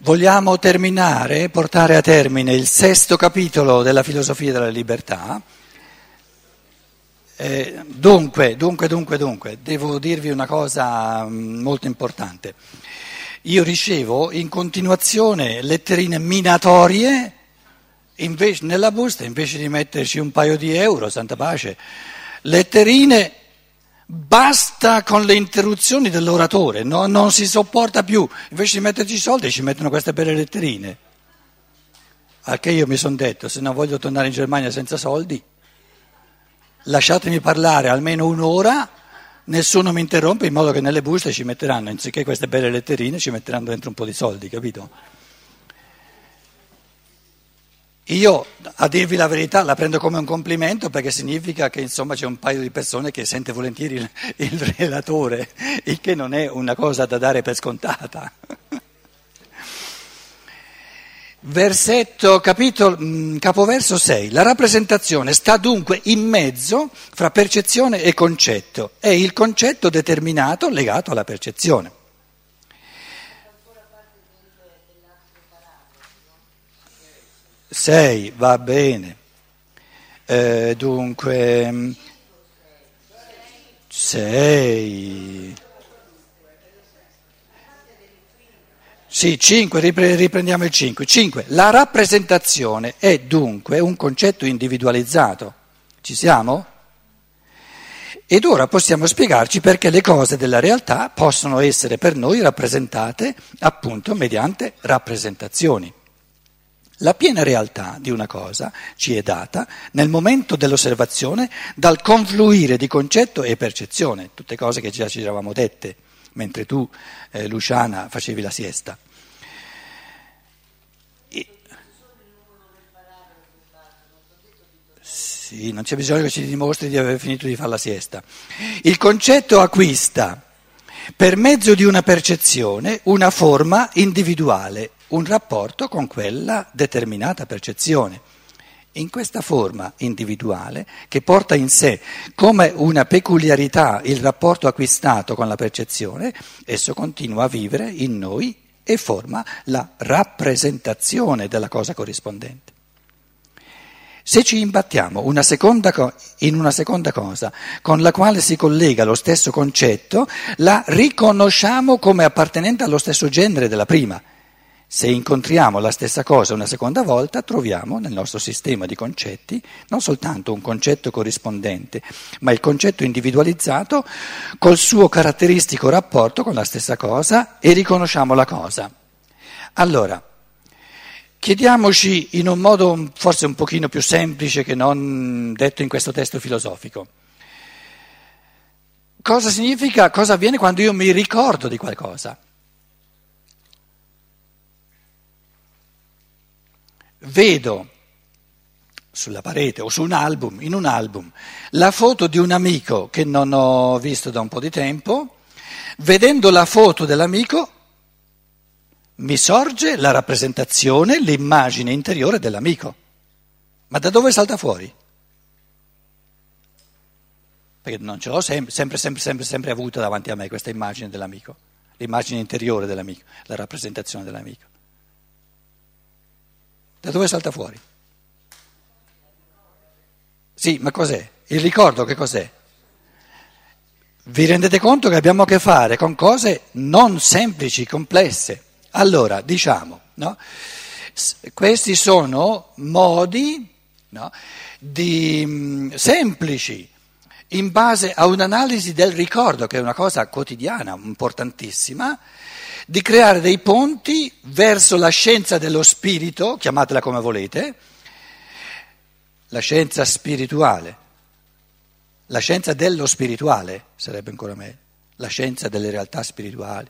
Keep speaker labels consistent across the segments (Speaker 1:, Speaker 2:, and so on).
Speaker 1: Vogliamo terminare, portare a termine il sesto capitolo della filosofia della libertà. Eh, dunque, dunque, dunque, dunque, devo dirvi una cosa mm, molto importante. Io ricevo in continuazione letterine minatorie invece, nella busta, invece di metterci un paio di euro, santa pace, letterine Basta con le interruzioni dell'oratore, no, non si sopporta più. Invece di metterci i soldi ci mettono queste belle letterine. Al che io mi sono detto, se non voglio tornare in Germania senza soldi, lasciatemi parlare almeno un'ora, nessuno mi interrompe, in modo che nelle buste ci metteranno, anziché queste belle letterine, ci metteranno dentro un po' di soldi, capito? Io, a dirvi la verità, la prendo come un complimento perché significa che insomma c'è un paio di persone che sente volentieri il, il relatore, il che non è una cosa da dare per scontata. Versetto, capitolo, mm, capoverso 6. La rappresentazione sta dunque in mezzo fra percezione e concetto. È il concetto determinato legato alla percezione. 6, va bene. Eh, dunque, 6. Sì, 5, riprendiamo il 5. 5. La rappresentazione è dunque un concetto individualizzato. Ci siamo? Ed ora possiamo spiegarci perché le cose della realtà possono essere per noi rappresentate appunto mediante rappresentazioni. La piena realtà di una cosa ci è data nel momento dell'osservazione dal confluire di concetto e percezione, tutte cose che già ci eravamo dette mentre tu, eh, Luciana, facevi la siesta. E... Sì, non c'è bisogno che ci dimostri di aver finito di fare la siesta. Il concetto acquista per mezzo di una percezione una forma individuale un rapporto con quella determinata percezione. In questa forma individuale, che porta in sé come una peculiarità il rapporto acquistato con la percezione, esso continua a vivere in noi e forma la rappresentazione della cosa corrispondente. Se ci imbattiamo una co- in una seconda cosa con la quale si collega lo stesso concetto, la riconosciamo come appartenente allo stesso genere della prima se incontriamo la stessa cosa una seconda volta, troviamo nel nostro sistema di concetti non soltanto un concetto corrispondente, ma il concetto individualizzato col suo caratteristico rapporto con la stessa cosa e riconosciamo la cosa. Allora, chiediamoci in un modo forse un pochino più semplice che non detto in questo testo filosofico. Cosa significa, cosa avviene quando io mi ricordo di qualcosa? Vedo sulla parete o su un album, in un album, la foto di un amico che non ho visto da un po' di tempo, vedendo la foto dell'amico mi sorge la rappresentazione, l'immagine interiore dell'amico. Ma da dove salta fuori? Perché non ce l'ho sempre, sempre, sempre, sempre, sempre avuta davanti a me questa immagine dell'amico, l'immagine interiore dell'amico, la rappresentazione dell'amico. Da dove salta fuori? Sì, ma cos'è? Il ricordo che cos'è? Vi rendete conto che abbiamo a che fare con cose non semplici, complesse. Allora, diciamo, no? questi sono modi no? di, mh, semplici in base a un'analisi del ricordo, che è una cosa quotidiana, importantissima, di creare dei ponti verso la scienza dello spirito, chiamatela come volete, la scienza spirituale, la scienza dello spirituale sarebbe ancora meglio, la scienza delle realtà spirituali.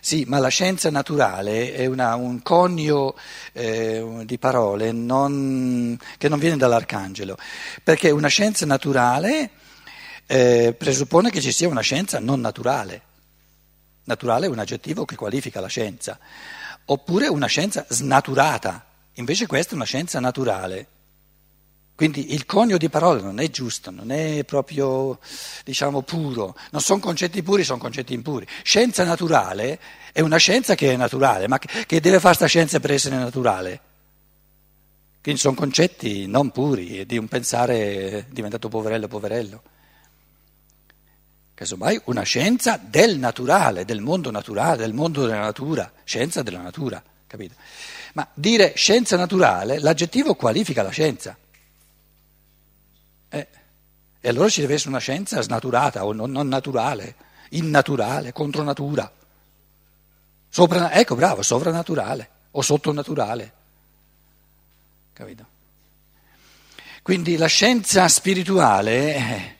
Speaker 1: Sì, ma la scienza naturale è una, un conio eh, di parole non, che non viene dall'arcangelo, perché una scienza naturale eh, presuppone che ci sia una scienza non naturale. Naturale è un aggettivo che qualifica la scienza, oppure una scienza snaturata, invece questa è una scienza naturale. Quindi il conio di parole non è giusto, non è proprio, diciamo, puro. Non sono concetti puri, sono concetti impuri. Scienza naturale è una scienza che è naturale, ma che deve fare questa scienza per essere naturale? Quindi sono concetti non puri, di un pensare diventato poverello poverello. Casomai una scienza del naturale, del mondo naturale, del mondo della natura, scienza della natura, capito? Ma dire scienza naturale, l'aggettivo qualifica la scienza. Eh, e allora ci deve essere una scienza snaturata o non, non naturale, innaturale, contro natura. Sopra, ecco, bravo, sovrannaturale o sottonaturale. Capito? Quindi la scienza spirituale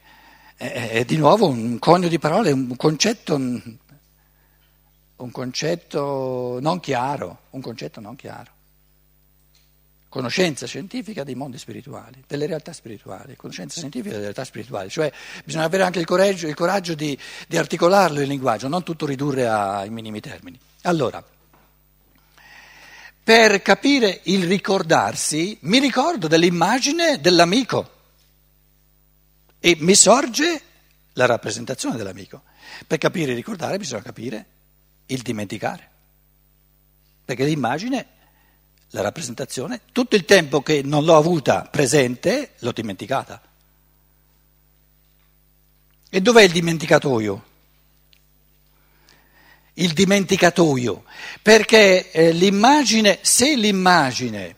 Speaker 1: è, è, è di nuovo un conio di parole, un concetto, un concetto non chiaro, un concetto non chiaro. Conoscenza scientifica dei mondi spirituali, delle realtà spirituali, conoscenza scientifica delle realtà spirituali, cioè bisogna avere anche il coraggio, il coraggio di, di, articolarlo in linguaggio, non tutto ridurre ai minimi termini. Allora, per capire il ricordarsi, mi ricordo dell'immagine dell'amico e mi sorge la rappresentazione dell'amico. Per capire il ricordare bisogna capire il dimenticare, perché l'immagine la rappresentazione, tutto il tempo che non l'ho avuta presente l'ho dimenticata. E dov'è il dimenticatoio? Il dimenticatoio, perché eh, l'immagine, se l'immagine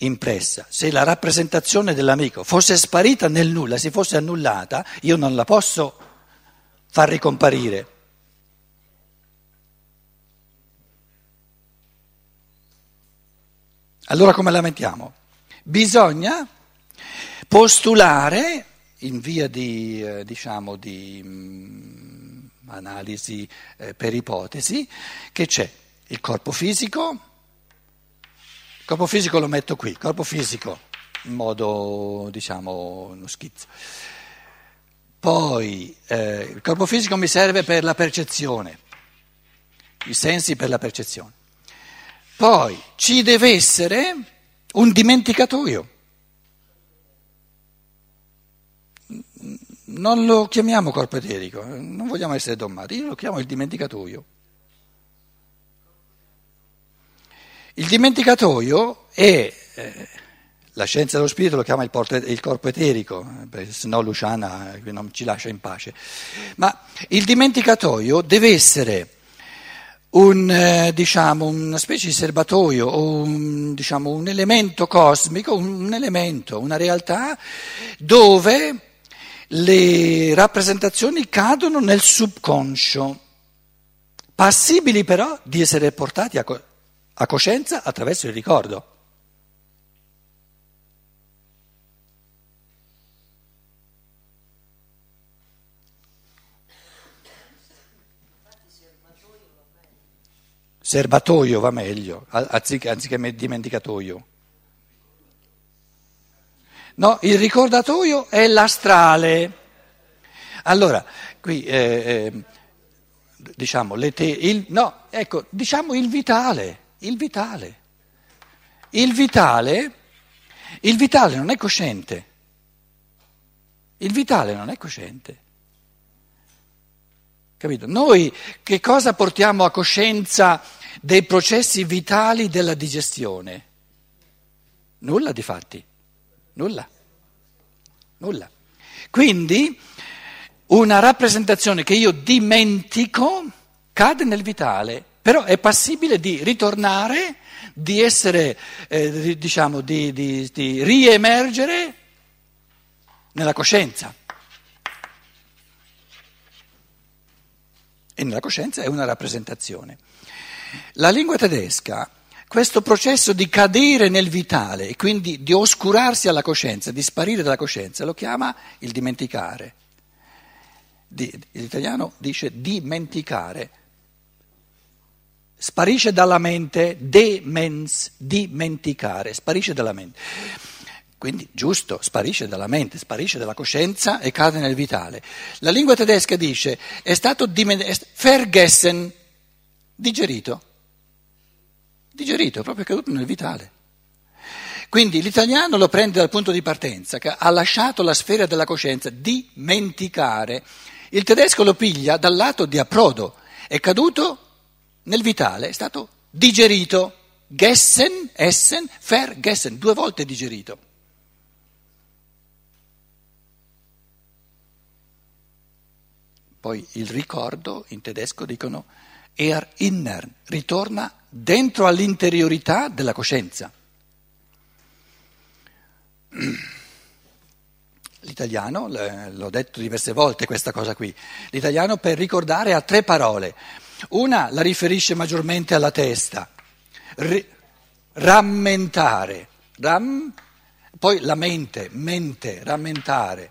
Speaker 1: impressa, se la rappresentazione dell'amico fosse sparita nel nulla, si fosse annullata, io non la posso far ricomparire. Allora come la mettiamo? Bisogna postulare in via di, eh, diciamo, di mh, mm, analisi eh, per ipotesi che c'è il corpo fisico, corpo fisico lo metto qui, corpo fisico in modo diciamo uno schizzo. Poi eh, il corpo fisico mi serve per la percezione, i sensi per la percezione. Poi ci deve essere un dimenticatoio. Non lo chiamiamo corpo eterico, non vogliamo essere dommati, io lo chiamo il dimenticatoio. Il dimenticatoio è, eh, la scienza dello spirito lo chiama il, porto, il corpo eterico, eh, se no Luciana non ci lascia in pace, ma il dimenticatoio deve essere un, eh, diciamo, una specie di serbatoio o un, diciamo, un elemento cosmico, un, un elemento, una realtà dove le rappresentazioni cadono nel subconscio, passibili però di essere portati a, co- a coscienza attraverso il ricordo. Serbatoio va meglio, anziché, anziché dimenticatoio. No, il ricordatoio è l'astrale. Allora, qui eh, eh, diciamo, te, il, no, ecco, diciamo il vitale, il vitale. Il vitale, il vitale non è cosciente. Il vitale non è cosciente. Capito? Noi che cosa portiamo a coscienza dei processi vitali della digestione? Nulla di fatti, nulla, nulla. Quindi una rappresentazione che io dimentico cade nel vitale, però è passibile di ritornare, di essere, eh, diciamo, di, di, di riemergere nella coscienza. e nella coscienza è una rappresentazione. La lingua tedesca, questo processo di cadere nel vitale e quindi di oscurarsi alla coscienza, di sparire dalla coscienza, lo chiama il dimenticare. L'italiano dice dimenticare. Sparisce dalla mente, demens, dimenticare, sparisce dalla mente. Quindi giusto, sparisce dalla mente, sparisce dalla coscienza e cade nel vitale. La lingua tedesca dice è stato dimen- vergessen, digerito. Digerito, proprio caduto nel vitale. Quindi l'italiano lo prende dal punto di partenza, che ha lasciato la sfera della coscienza, dimenticare. Il tedesco lo piglia dal lato di approdo, è caduto nel vitale, è stato digerito. Gessen, Essen, vergessen, due volte digerito. Poi il ricordo in tedesco dicono erinnern, ritorna dentro all'interiorità della coscienza. L'italiano, l'ho detto diverse volte questa cosa qui, l'italiano per ricordare ha tre parole. Una la riferisce maggiormente alla testa, R- rammentare, ram, poi la mente, mente, rammentare.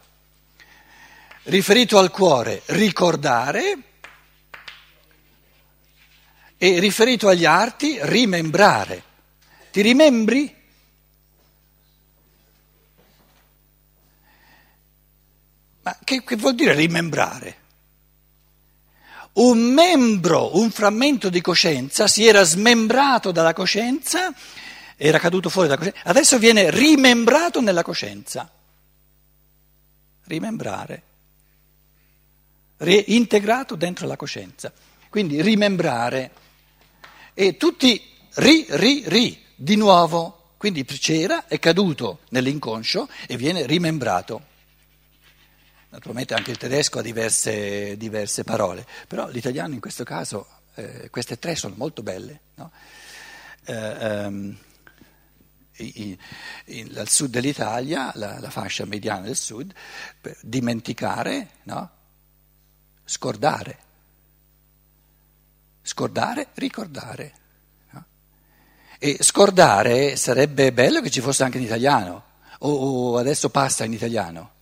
Speaker 1: Riferito al cuore, ricordare e riferito agli arti, rimembrare. Ti rimembri? Ma che, che vuol dire rimembrare? Un membro, un frammento di coscienza si era smembrato dalla coscienza, era caduto fuori dalla coscienza, adesso viene rimembrato nella coscienza. Rimembrare, reintegrato dentro la coscienza. Quindi rimembrare e tutti ri, ri, ri, di nuovo. Quindi c'era, è caduto nell'inconscio e viene rimembrato. Naturalmente anche il tedesco ha diverse, diverse parole, però l'italiano in questo caso, eh, queste tre sono molto belle. No? Eh, um, i, i, al sud dell'Italia, la, la, fascia mediana del sud, dimenticare, no? scordare, scordare, ricordare. No? E scordare sarebbe bello che ci fosse anche in italiano, o, o adesso passa in italiano.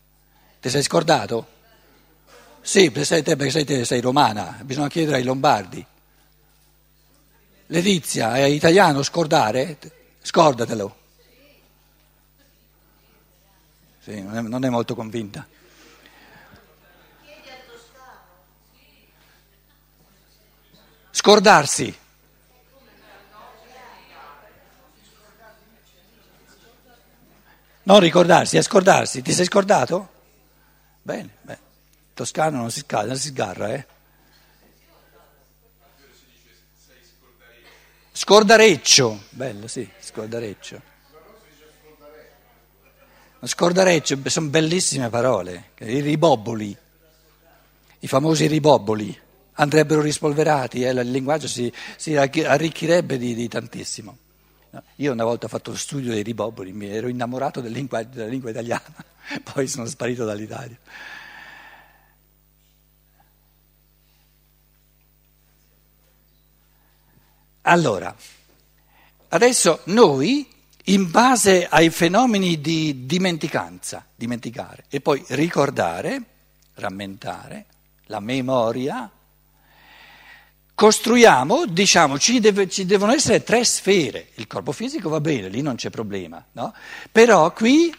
Speaker 1: Ti sei scordato? Sì, sei te, perché sei, te, sei romana, bisogna chiedere ai lombardi. Letizia, è italiano scordare? Scordatelo. Sì, non è, non è molto convinta. Scordarsi. Non ricordarsi, è scordarsi. Ti sei scordato? Bene, beh, toscano non si, scala, non si sgarra, eh. Scordareccio, bello, sì, scordareccio. Scordareccio sono bellissime parole, i riboboli, i famosi riboboli andrebbero rispolverati, eh, il linguaggio si, si arricchirebbe di, di tantissimo. Io una volta ho fatto lo studio dei riboboli, mi ero innamorato della lingua, della lingua italiana, poi sono sparito dall'Italia. Allora, adesso noi, in base ai fenomeni di dimenticanza, dimenticare e poi ricordare, rammentare, la memoria, costruiamo, diciamo, ci, deve, ci, devono essere tre sfere, il corpo fisico va bene, lì non c'è problema, no? però qui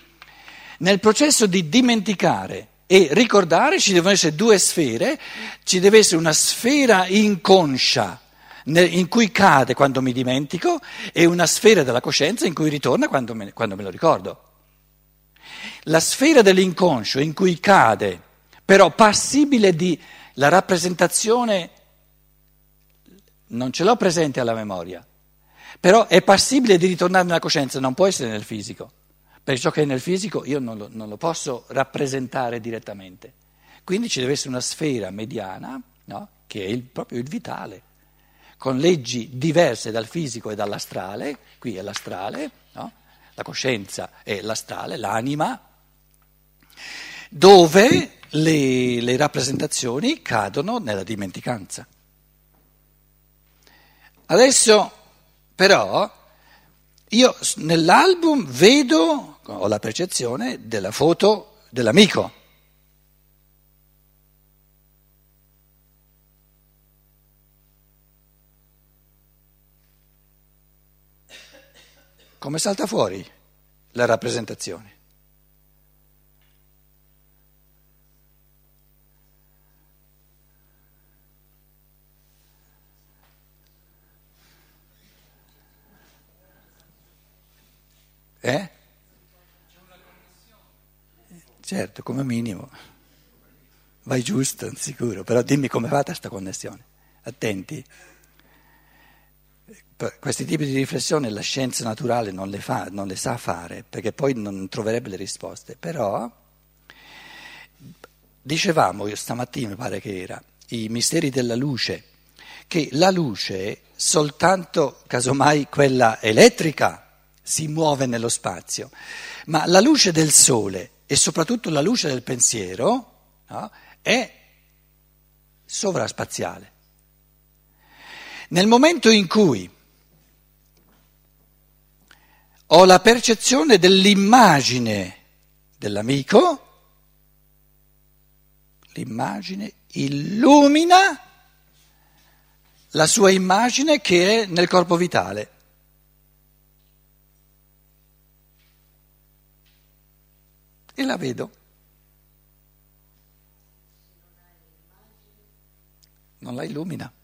Speaker 1: nel processo di dimenticare e ricordare ci devono essere due sfere, ci deve essere una sfera inconscia in cui cade quando mi dimentico e una sfera della coscienza in cui ritorna quando me, quando me lo ricordo. La sfera dell'inconscio in cui cade, però passibile di la rappresentazione non ce l'ho presente alla memoria, però è passibile di ritornare nella coscienza, non può essere nel fisico, perché ciò che è nel fisico io non lo, non lo posso rappresentare direttamente. Quindi ci deve essere una sfera mediana, no? che è il, proprio il vitale, con leggi diverse dal fisico e dall'astrale, qui è l'astrale, no? la coscienza è l'astrale, l'anima, dove le, le rappresentazioni cadono nella dimenticanza. Adesso però io nell'album vedo, ho la percezione della foto dell'amico. Come salta fuori la rappresentazione? Eh? Certo, come minimo. Vai giusto, sicuro, però dimmi come va questa connessione. Attenti. Questi tipi di riflessioni la scienza naturale non le, fa, non le sa fare, perché poi non troverebbe le risposte. Però, dicevamo stamattina, mi pare che era, i misteri della luce, che la luce, soltanto casomai quella elettrica, si muove nello spazio, ma la luce del sole e soprattutto la luce del pensiero no, è sovraspaziale. Nel momento in cui ho la percezione dell'immagine dell'amico, l'immagine illumina la sua immagine che è nel corpo vitale. E la vedo. Non la illumina.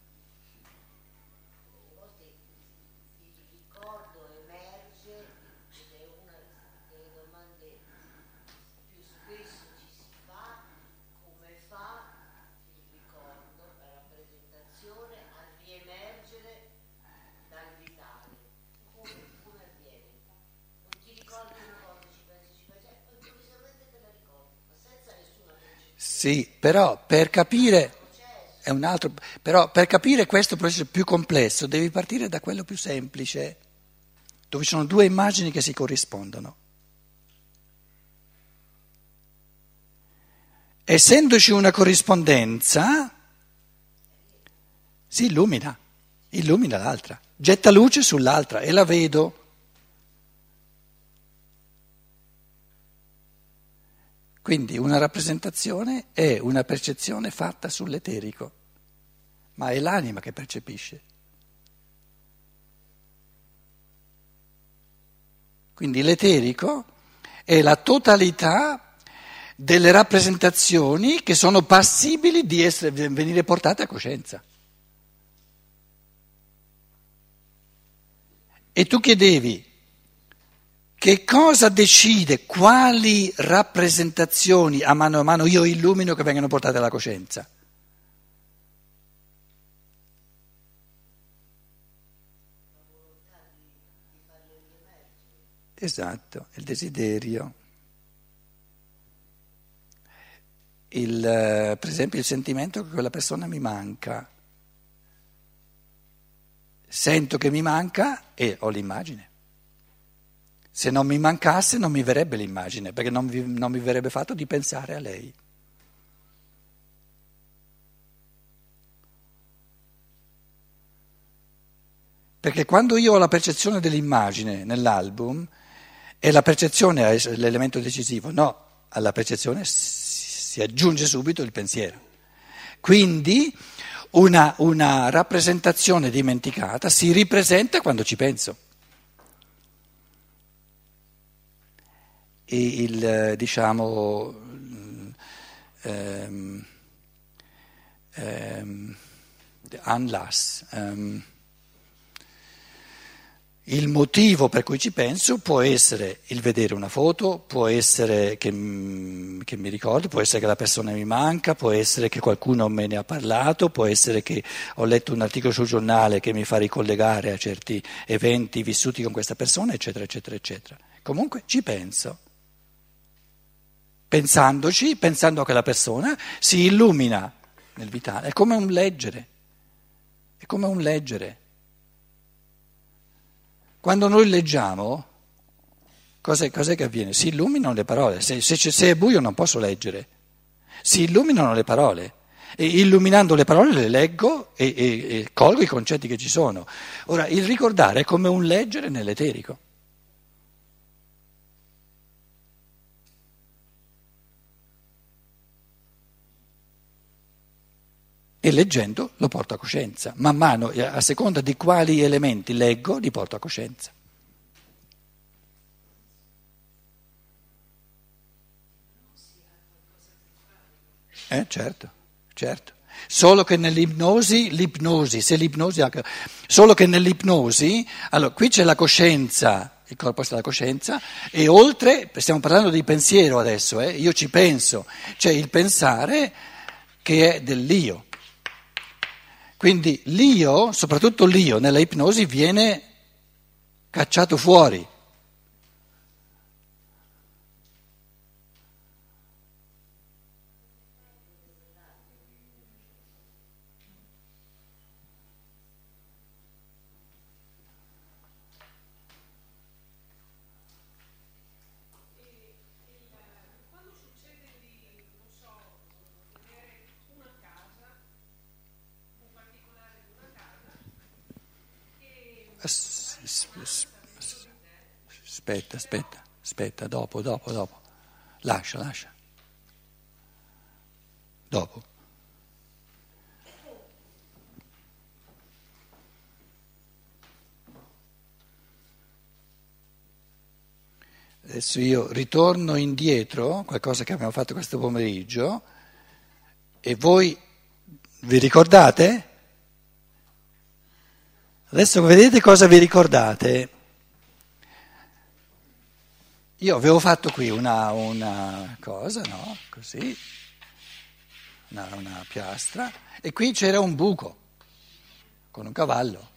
Speaker 1: Sì, però per capire, altro, però per capire questo processo più complesso devi partire da quello più semplice, dove ci sono due immagini che si corrispondono. Essendoci una corrispondenza, si illumina, illumina l'altra, getta luce sull'altra e la vedo. Quindi una rappresentazione è una percezione fatta sull'eterico, ma è l'anima che percepisce. Quindi l'eterico è la totalità delle rappresentazioni che sono passibili di essere, venire portate a coscienza. E tu chiedevi che cosa decide, quali rappresentazioni a mano a mano io illumino che vengano portate alla coscienza? Esatto, il desiderio. Il, eh, per esempio il sentimento che quella persona mi manca. Sento che mi manca e ho l'immagine. Se non mi mancasse non mi verrebbe l'immagine, perché non, vi, non mi verrebbe fatto di pensare a lei. Perché quando io ho la percezione dell'immagine nell'album, e la percezione è l'elemento decisivo, no, alla percezione si aggiunge subito il pensiero. Quindi una, una rappresentazione dimenticata si ripresenta quando ci penso. Il, diciamo, ehm, ehm, Anlass, ehm, il motivo per cui ci penso può essere il vedere una foto, può essere che, che, mi ricordo, può essere che la persona mi manca, può essere che qualcuno me ne ha parlato, può essere che ho letto un articolo sul giornale che mi fa ricollegare a certi eventi vissuti con questa persona, eccetera, eccetera, eccetera. Comunque ci penso pensandoci, pensando a quella persona, si illumina nel vitale. È come un leggere, è come un leggere. Quando noi leggiamo, cos'è, cos'è che avviene? Si illuminano le parole, se, se, se è buio non posso leggere, si illuminano le parole. E illuminando le parole le leggo e, e, e colgo i concetti che ci sono. Ora, il ricordare è come un leggere nell'eterico. E leggendo lo porto a coscienza. Man mano, a seconda di quali elementi leggo, li porto a coscienza. Eh, certo, certo. Solo che nell'ipnosi, l'ipnosi, se l'ipnosi solo che nell'ipnosi, allora qui c'è la coscienza il corpo sta la coscienza, e oltre, stiamo parlando di pensiero adesso, eh, io ci penso, c'è il pensare che è dell'io. Quindi l'io, soprattutto l'io nella ipnosi, viene cacciato fuori. Aspetta, aspetta, aspetta, dopo, dopo, dopo. Lascia, lascia. Dopo. Adesso io ritorno indietro, qualcosa che abbiamo fatto questo pomeriggio, e voi vi ricordate? Adesso vedete cosa vi ricordate. Io avevo fatto qui una, una cosa, no? Così, una, una piastra, e qui c'era un buco con un cavallo.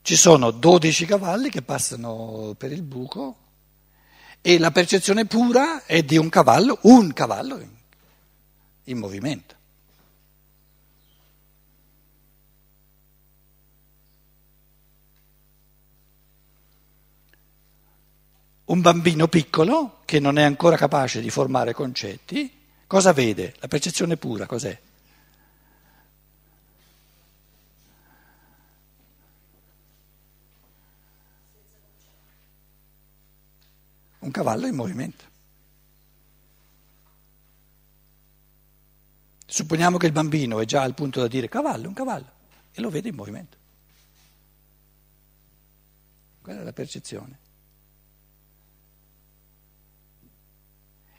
Speaker 1: Ci sono 12 cavalli che passano per il buco e la percezione pura è di un cavallo, un cavallo in, in movimento. Un bambino piccolo che non è ancora capace di formare concetti, cosa vede? La percezione pura cos'è? un cavallo in movimento. Supponiamo che il bambino è già al punto da dire cavallo, un cavallo, e lo vede in movimento. Quella è la percezione.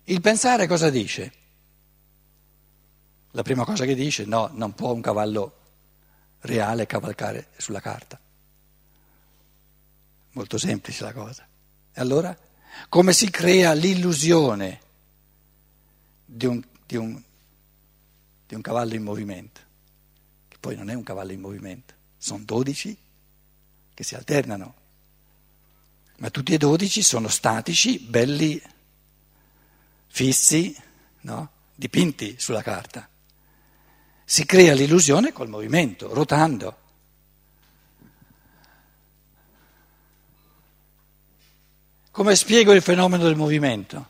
Speaker 1: Il pensare cosa dice? La prima cosa che dice, no, non può un cavallo reale cavalcare sulla carta. Molto semplice la cosa. E allora? Come si crea l'illusione di un, di, un, di un, cavallo in movimento, che poi non è un cavallo in movimento, sono dodici che si alternano, ma tutti e dodici sono statici, belli, fissi, no? dipinti sulla carta. Si crea l'illusione col movimento, rotando. Come spiego il fenomeno del movimento?